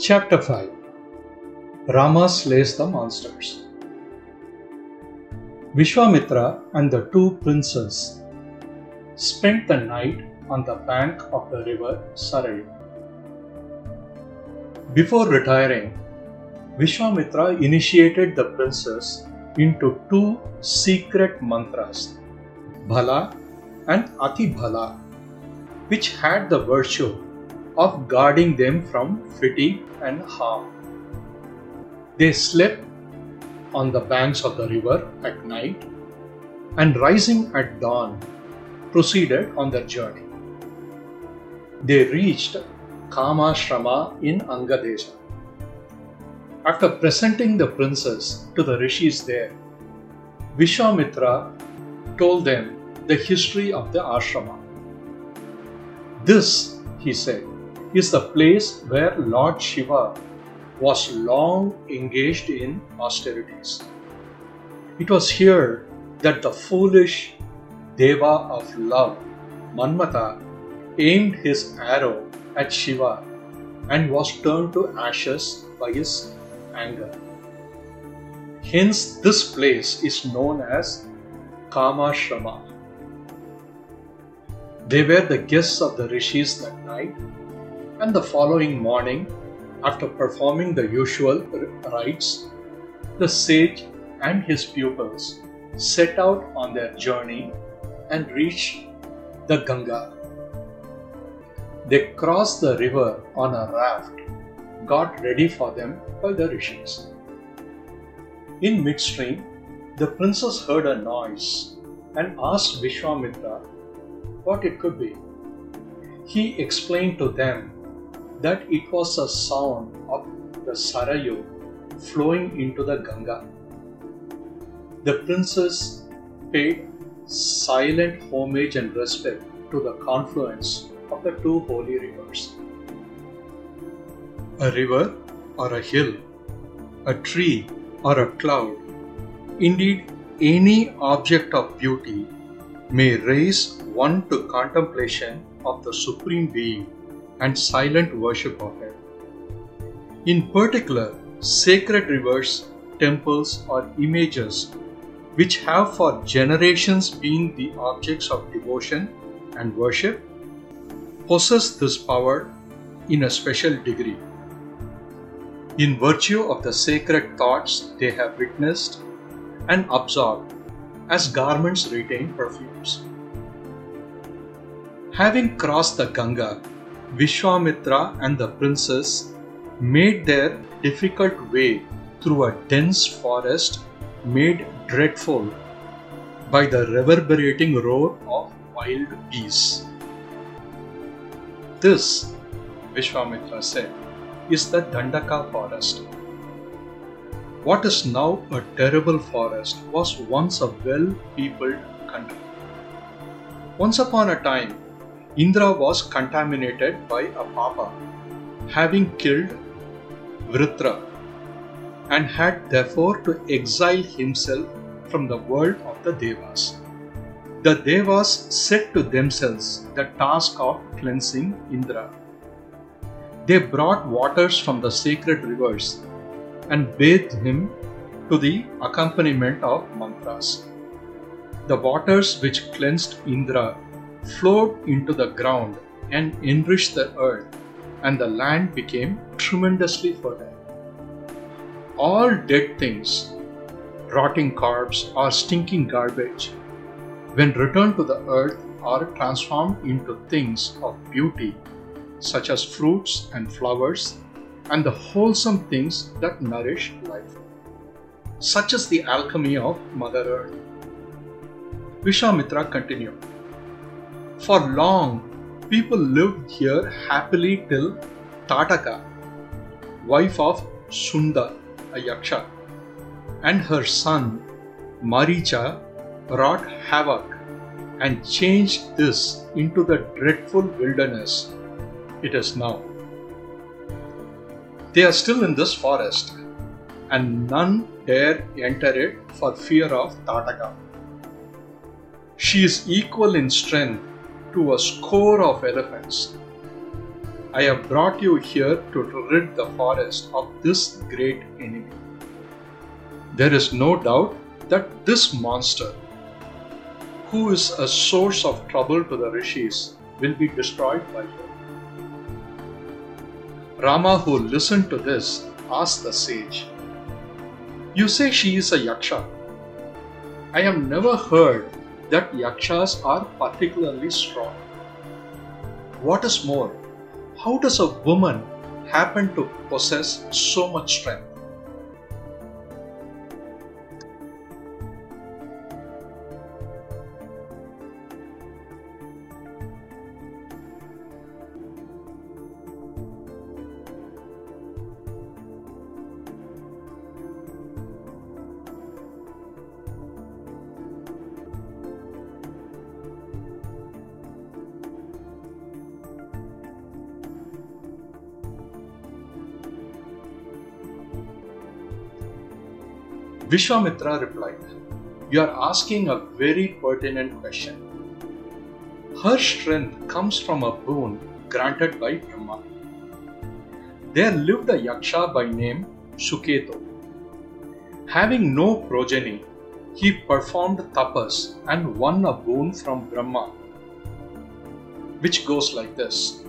Chapter 5 Rama slays the monsters. Vishwamitra and the two princes spent the night on the bank of the river Sarayu. Before retiring, Vishwamitra initiated the princes into two secret mantras, Bala and Ati Bala, which had the virtue of guarding them from fatigue and harm. They slept on the banks of the river at night and rising at dawn proceeded on their journey. They reached Kama Kamashrama in Angadesha. After presenting the princess to the rishis there, Vishwamitra told them the history of the ashrama. This, he said, is the place where Lord Shiva was long engaged in austerities. It was here that the foolish Deva of love, Manmatha, aimed his arrow at Shiva and was turned to ashes by his anger. Hence, this place is known as Kama Shrama. They were the guests of the rishis that night and the following morning, after performing the usual rites, the sage and his pupils set out on their journey and reached the Ganga. They crossed the river on a raft got ready for them by the rishis. In midstream, the princess heard a noise and asked Vishwamitra what it could be. He explained to them that it was a sound of the Sarayu flowing into the Ganga. The princess paid silent homage and respect to the confluence of the two holy rivers. A river or a hill, a tree or a cloud, indeed any object of beauty may raise one to contemplation of the Supreme Being and silent worship of it. In particular, sacred rivers, temples, or images which have for generations been the objects of devotion and worship possess this power in a special degree. In virtue of the sacred thoughts they have witnessed and absorbed, as garments retain perfumes. Having crossed the Ganga, Vishwamitra and the princess made their difficult way through a dense forest made dreadful by the reverberating roar of wild beasts. This, Vishwamitra said, is the Dandaka forest. What is now a terrible forest was once a well peopled country. Once upon a time, Indra was contaminated by a papa, having killed Vritra, and had therefore to exile himself from the world of the Devas. The Devas set to themselves the task of cleansing Indra. They brought waters from the sacred rivers and bathed him to the accompaniment of mantras. The waters which cleansed Indra flowed into the ground and enriched the earth, and the land became tremendously fertile. All dead things, rotting corpse or stinking garbage, when returned to the earth, are transformed into things of beauty, such as fruits and flowers, and the wholesome things that nourish life. Such is the alchemy of Mother Earth. Vishwamitra continued. For long, people lived here happily till Tataka, wife of Sunda, a Yaksha, and her son Maricha wrought havoc and changed this into the dreadful wilderness it is now. They are still in this forest, and none dare enter it for fear of Tataka. She is equal in strength to a score of elephants. I have brought you here to rid the forest of this great enemy. There is no doubt that this monster, who is a source of trouble to the rishis, will be destroyed by her. Rama, who listened to this, asked the sage, You say she is a yaksha. I have never heard that yakshas are particularly strong. What is more, how does a woman happen to possess so much strength? Vishwamitra replied, You are asking a very pertinent question. Her strength comes from a boon granted by Brahma. There lived a Yaksha by name Suketu. Having no progeny, he performed tapas and won a boon from Brahma, which goes like this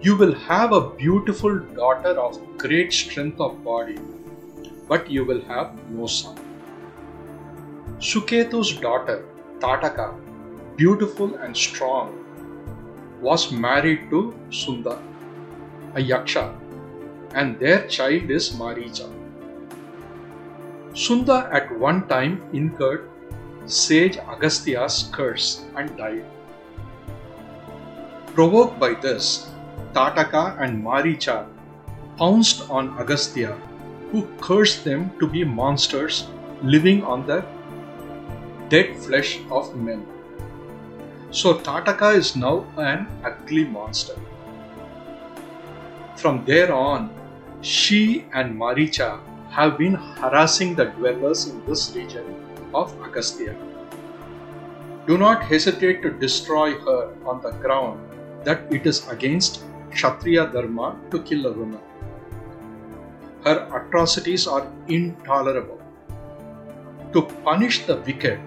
You will have a beautiful daughter of great strength of body but you will have no son. Suketu's daughter, Tataka, beautiful and strong, was married to Sunda, a Yaksha, and their child is Maricha. Sunda at one time incurred sage Agastya's curse and died. Provoked by this, Tataka and Maricha pounced on Agastya who cursed them to be monsters living on the dead flesh of men. So Tataka is now an ugly monster. From there on, she and Maricha have been harassing the dwellers in this region of Agastya. Do not hesitate to destroy her on the ground that it is against Kshatriya Dharma to kill a woman her atrocities are intolerable. To punish the wicked,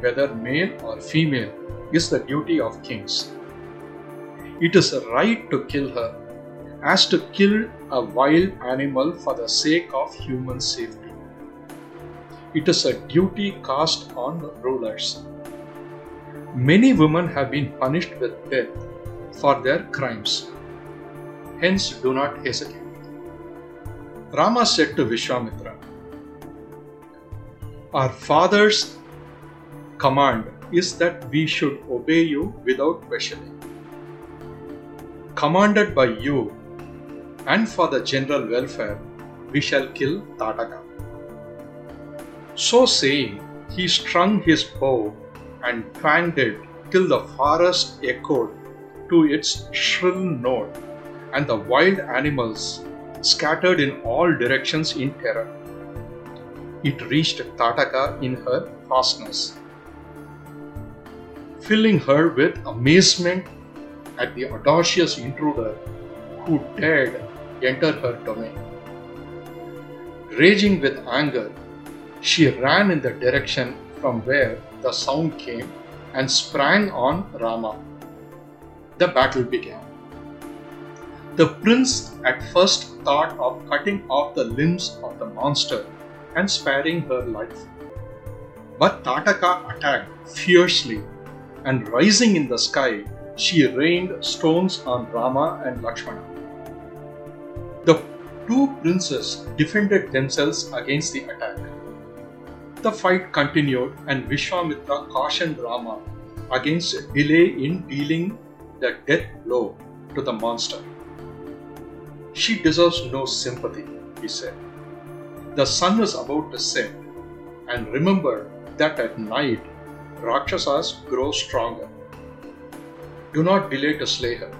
whether male or female, is the duty of kings. It is a right to kill her, as to kill a wild animal for the sake of human safety. It is a duty cast on rulers. Many women have been punished with death for their crimes. Hence, do not hesitate. Rama said to Vishwamitra, Our father's command is that we should obey you without questioning. Commanded by you and for the general welfare, we shall kill Tataka. So saying, he strung his bow and twanged it till the forest echoed to its shrill note, and the wild animals scattered in all directions in terror. It reached Tataka in her fastness, filling her with amazement at the audacious intruder who dared enter her domain. Raging with anger, she ran in the direction from where the sound came and sprang on Rama. The battle began. The prince at first thought of cutting off the limbs of the monster and sparing her life. But Tataka attacked fiercely, and rising in the sky, she rained stones on Rama and Lakshmana. The two princes defended themselves against the attack. The fight continued, and Vishwamitra cautioned Rama against delay in dealing the death blow to the monster. She deserves no sympathy, he said. The sun is about to set, and remember that at night Rakshasas grow stronger. Do not delay to slay her.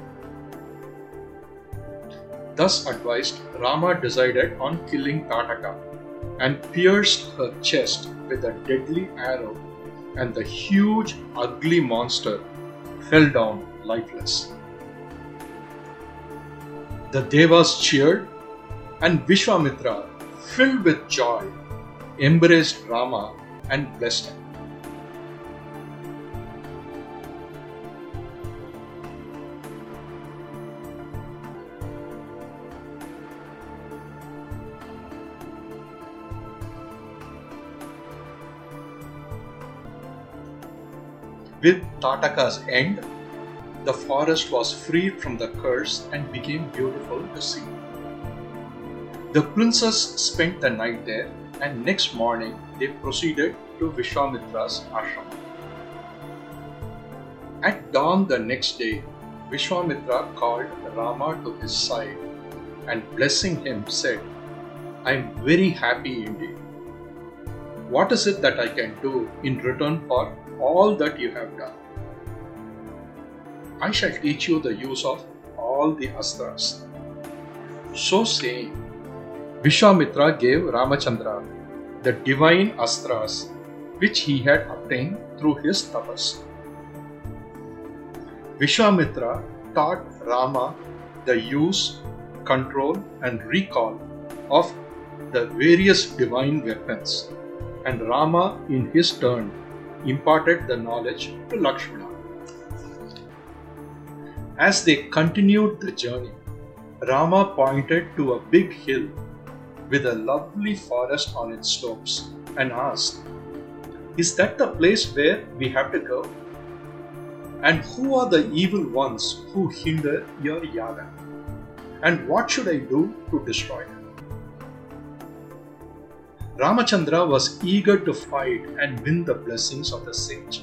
Thus advised, Rama decided on killing Tataka and pierced her chest with a deadly arrow, and the huge, ugly monster fell down lifeless. The Devas cheered, and Vishwamitra, filled with joy, embraced Rama and blessed him. With Tataka's end, the forest was freed from the curse and became beautiful to see. The princess spent the night there and next morning they proceeded to Vishwamitra's ashram. At dawn the next day, Vishwamitra called Rama to his side and blessing him said, I am very happy indeed. What is it that I can do in return for all that you have done. I shall teach you the use of all the astras. So saying, Vishwamitra gave Ramachandra the divine astras which he had obtained through his tapas. Vishwamitra taught Rama the use, control, and recall of the various divine weapons, and Rama, in his turn, imparted the knowledge to Lakshmana. As they continued the journey, Rama pointed to a big hill with a lovely forest on its slopes and asked, Is that the place where we have to go? And who are the evil ones who hinder your yaga? And what should I do to destroy them? Ramachandra was eager to fight and win the blessings of the sage.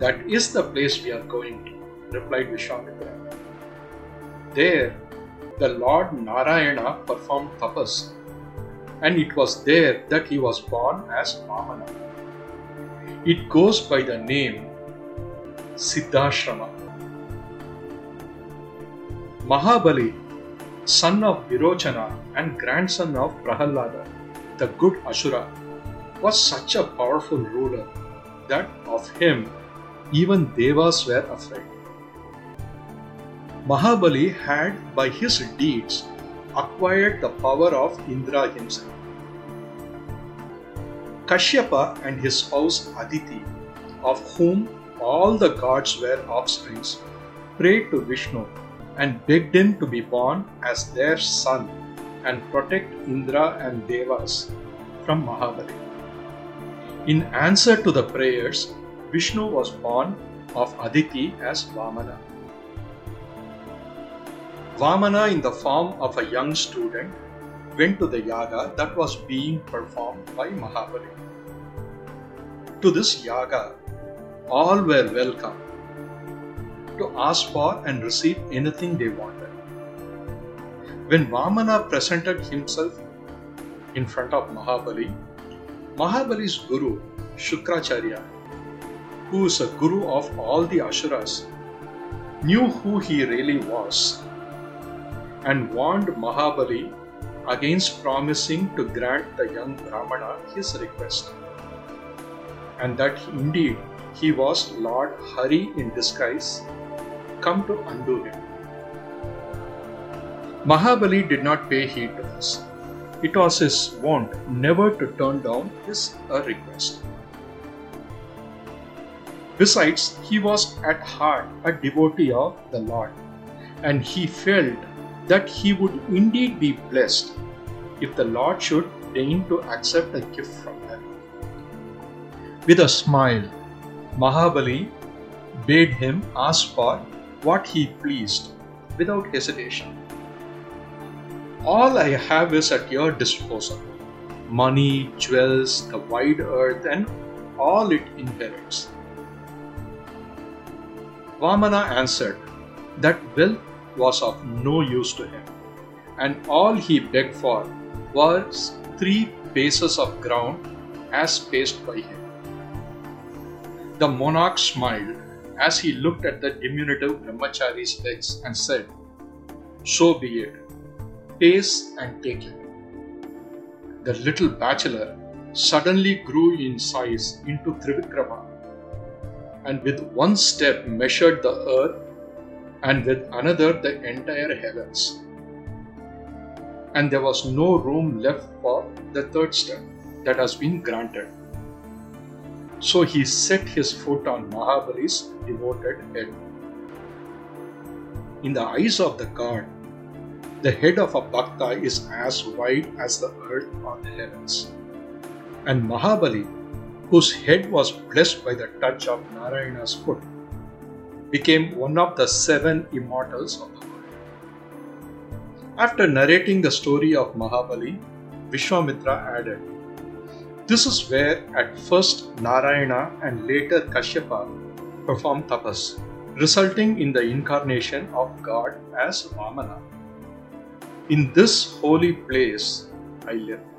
That is the place we are going to, replied Vishwamitra. There, the Lord Narayana performed tapas, and it was there that he was born as Vamana. It goes by the name Siddhashrama. Mahabali son of Virochana and grandson of Prahalada, the good Asura, was such a powerful ruler that of him even Devas were afraid. Mahabali had by his deeds acquired the power of Indra himself. Kashyapa and his spouse Aditi, of whom all the gods were offsprings, prayed to Vishnu and begged him to be born as their son and protect Indra and Devas from Mahabali. In answer to the prayers, Vishnu was born of Aditi as Vamana. Vamana, in the form of a young student, went to the yaga that was being performed by Mahabali. To this yaga, all were welcome to ask for and receive anything they wanted. When Vamana presented himself in front of Mahabali, Mahabali's guru, Shukracharya, who is a guru of all the Asuras, knew who he really was and warned Mahabali against promising to grant the young Brahmana his request, and that indeed he was Lord Hari in disguise come to undo him. Mahabali did not pay heed to this. It was his wont never to turn down his a request. Besides, he was at heart a devotee of the Lord, and he felt that he would indeed be blessed if the Lord should deign to accept a gift from him. With a smile, Mahabali bade him ask for what he pleased without hesitation. All I have is at your disposal money, jewels, the wide earth, and all it inherits. Vamana answered that wealth was of no use to him, and all he begged for was three paces of ground as paced by him. The monarch smiled as he looked at the diminutive brahmachari's legs and said, So be it. Pace and take it. The little bachelor suddenly grew in size into Trivikrama and with one step measured the earth and with another the entire heavens. And there was no room left for the third step that has been granted. So he set his foot on Mahabali's devoted head. In the eyes of the god, the head of a Bhakta is as wide as the earth or the heavens. And Mahabali, whose head was blessed by the touch of Narayana's foot, became one of the seven immortals of the world. After narrating the story of Mahabali, Vishwamitra added, This is where at first Narayana and later Kashyapa performed tapas, resulting in the incarnation of God as Vamana. In this holy place I live.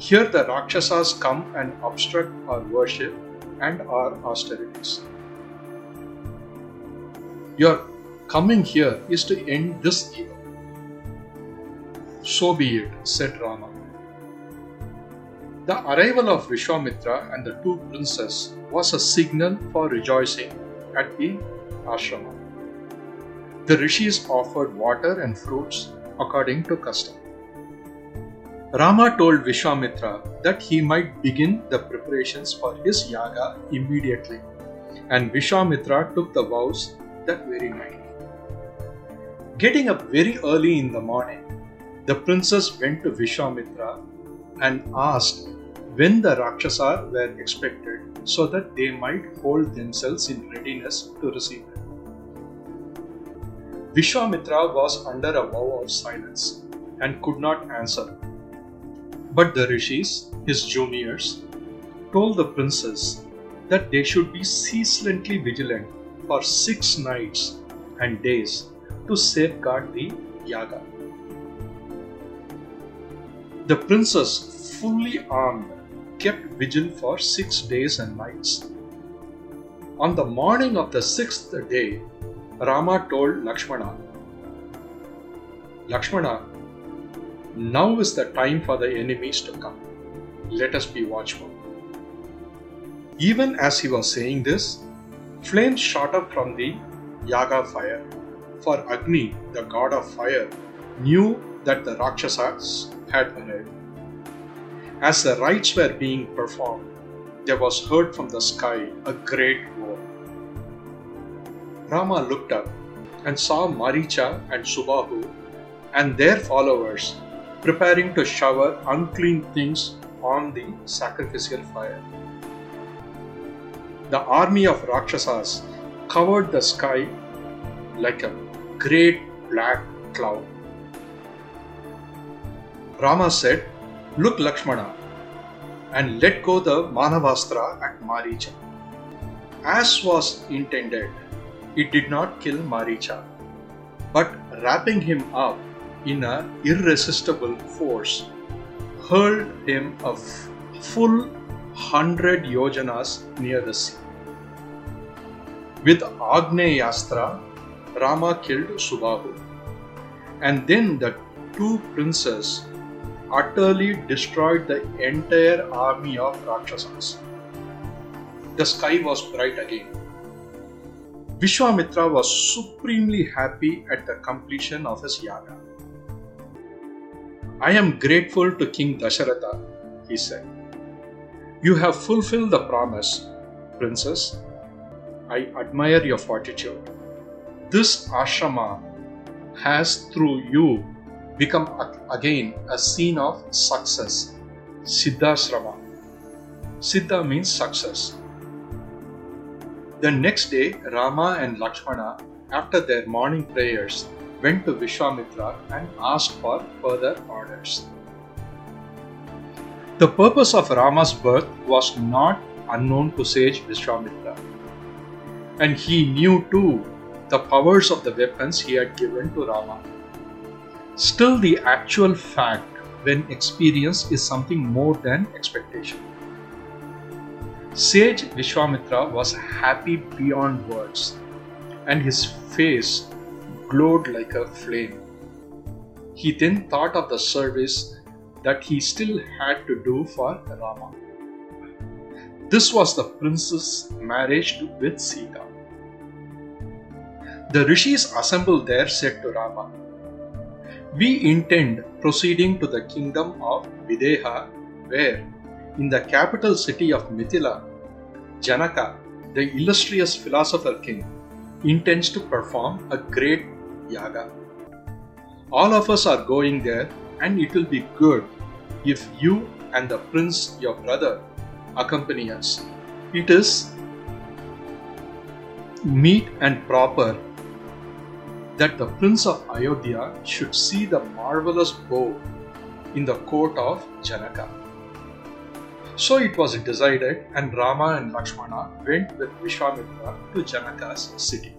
Here the Rakshasas come and obstruct our worship and our austerities. Your coming here is to end this evil. So be it, said Rama. The arrival of Vishwamitra and the two princes was a signal for rejoicing at the ashrama. The rishis offered water and fruits according to custom. Rama told Vishwamitra that he might begin the preparations for his yaga immediately, and Vishwamitra took the vows that very night. Getting up very early in the morning, the princess went to Vishwamitra and asked when the Rakshasa were expected so that they might hold themselves in readiness to receive them. Vishwamitra was under a vow of silence and could not answer. But the rishis, his juniors, told the princess that they should be ceaselessly vigilant for six nights and days to safeguard the yaga. The princess, fully armed, kept vigil for six days and nights. On the morning of the sixth day, Rama told Lakshmana, Lakshmana, now is the time for the enemies to come. Let us be watchful. Even as he was saying this, flames shot up from the Yaga fire. For Agni, the god of fire, knew that the Rakshasas had arrived. As the rites were being performed, there was heard from the sky a great roar. Rama looked up and saw Maricha and Subahu and their followers preparing to shower unclean things on the sacrificial fire. The army of Rakshasas covered the sky like a great black cloud. Rama said, Look, Lakshmana, and let go the Manavastra at Maricha. As was intended, it did not kill Maricha, but wrapping him up in an irresistible force, hurled him a full hundred yojanas near the sea. With Agneyastra, Rama killed Subahu, and then the two princes utterly destroyed the entire army of Rakshasas. The sky was bright again. Vishwamitra was supremely happy at the completion of his yaga. I am grateful to King Dasharatha, he said. You have fulfilled the promise, princess. I admire your fortitude. This ashrama has, through you, become again a scene of success. Siddhasrama. Siddha means success. The next day, Rama and Lakshmana, after their morning prayers, went to Vishwamitra and asked for further orders. The purpose of Rama's birth was not unknown to sage Vishwamitra, and he knew too the powers of the weapons he had given to Rama. Still, the actual fact when experienced is something more than expectation. Sage Vishwamitra was happy beyond words, and his face glowed like a flame. He then thought of the service that he still had to do for Rama. This was the prince's marriage with Sita. The rishis assembled there said to Rama, We intend proceeding to the kingdom of Videha, where, in the capital city of Mithila, Janaka, the illustrious philosopher king, intends to perform a great yaga. All of us are going there, and it will be good if you and the prince, your brother, accompany us. It is meet and proper that the prince of Ayodhya should see the marvelous bow in the court of Janaka. So it was decided, and Rama and Lakshmana went with Vishwamitra to Janaka's city.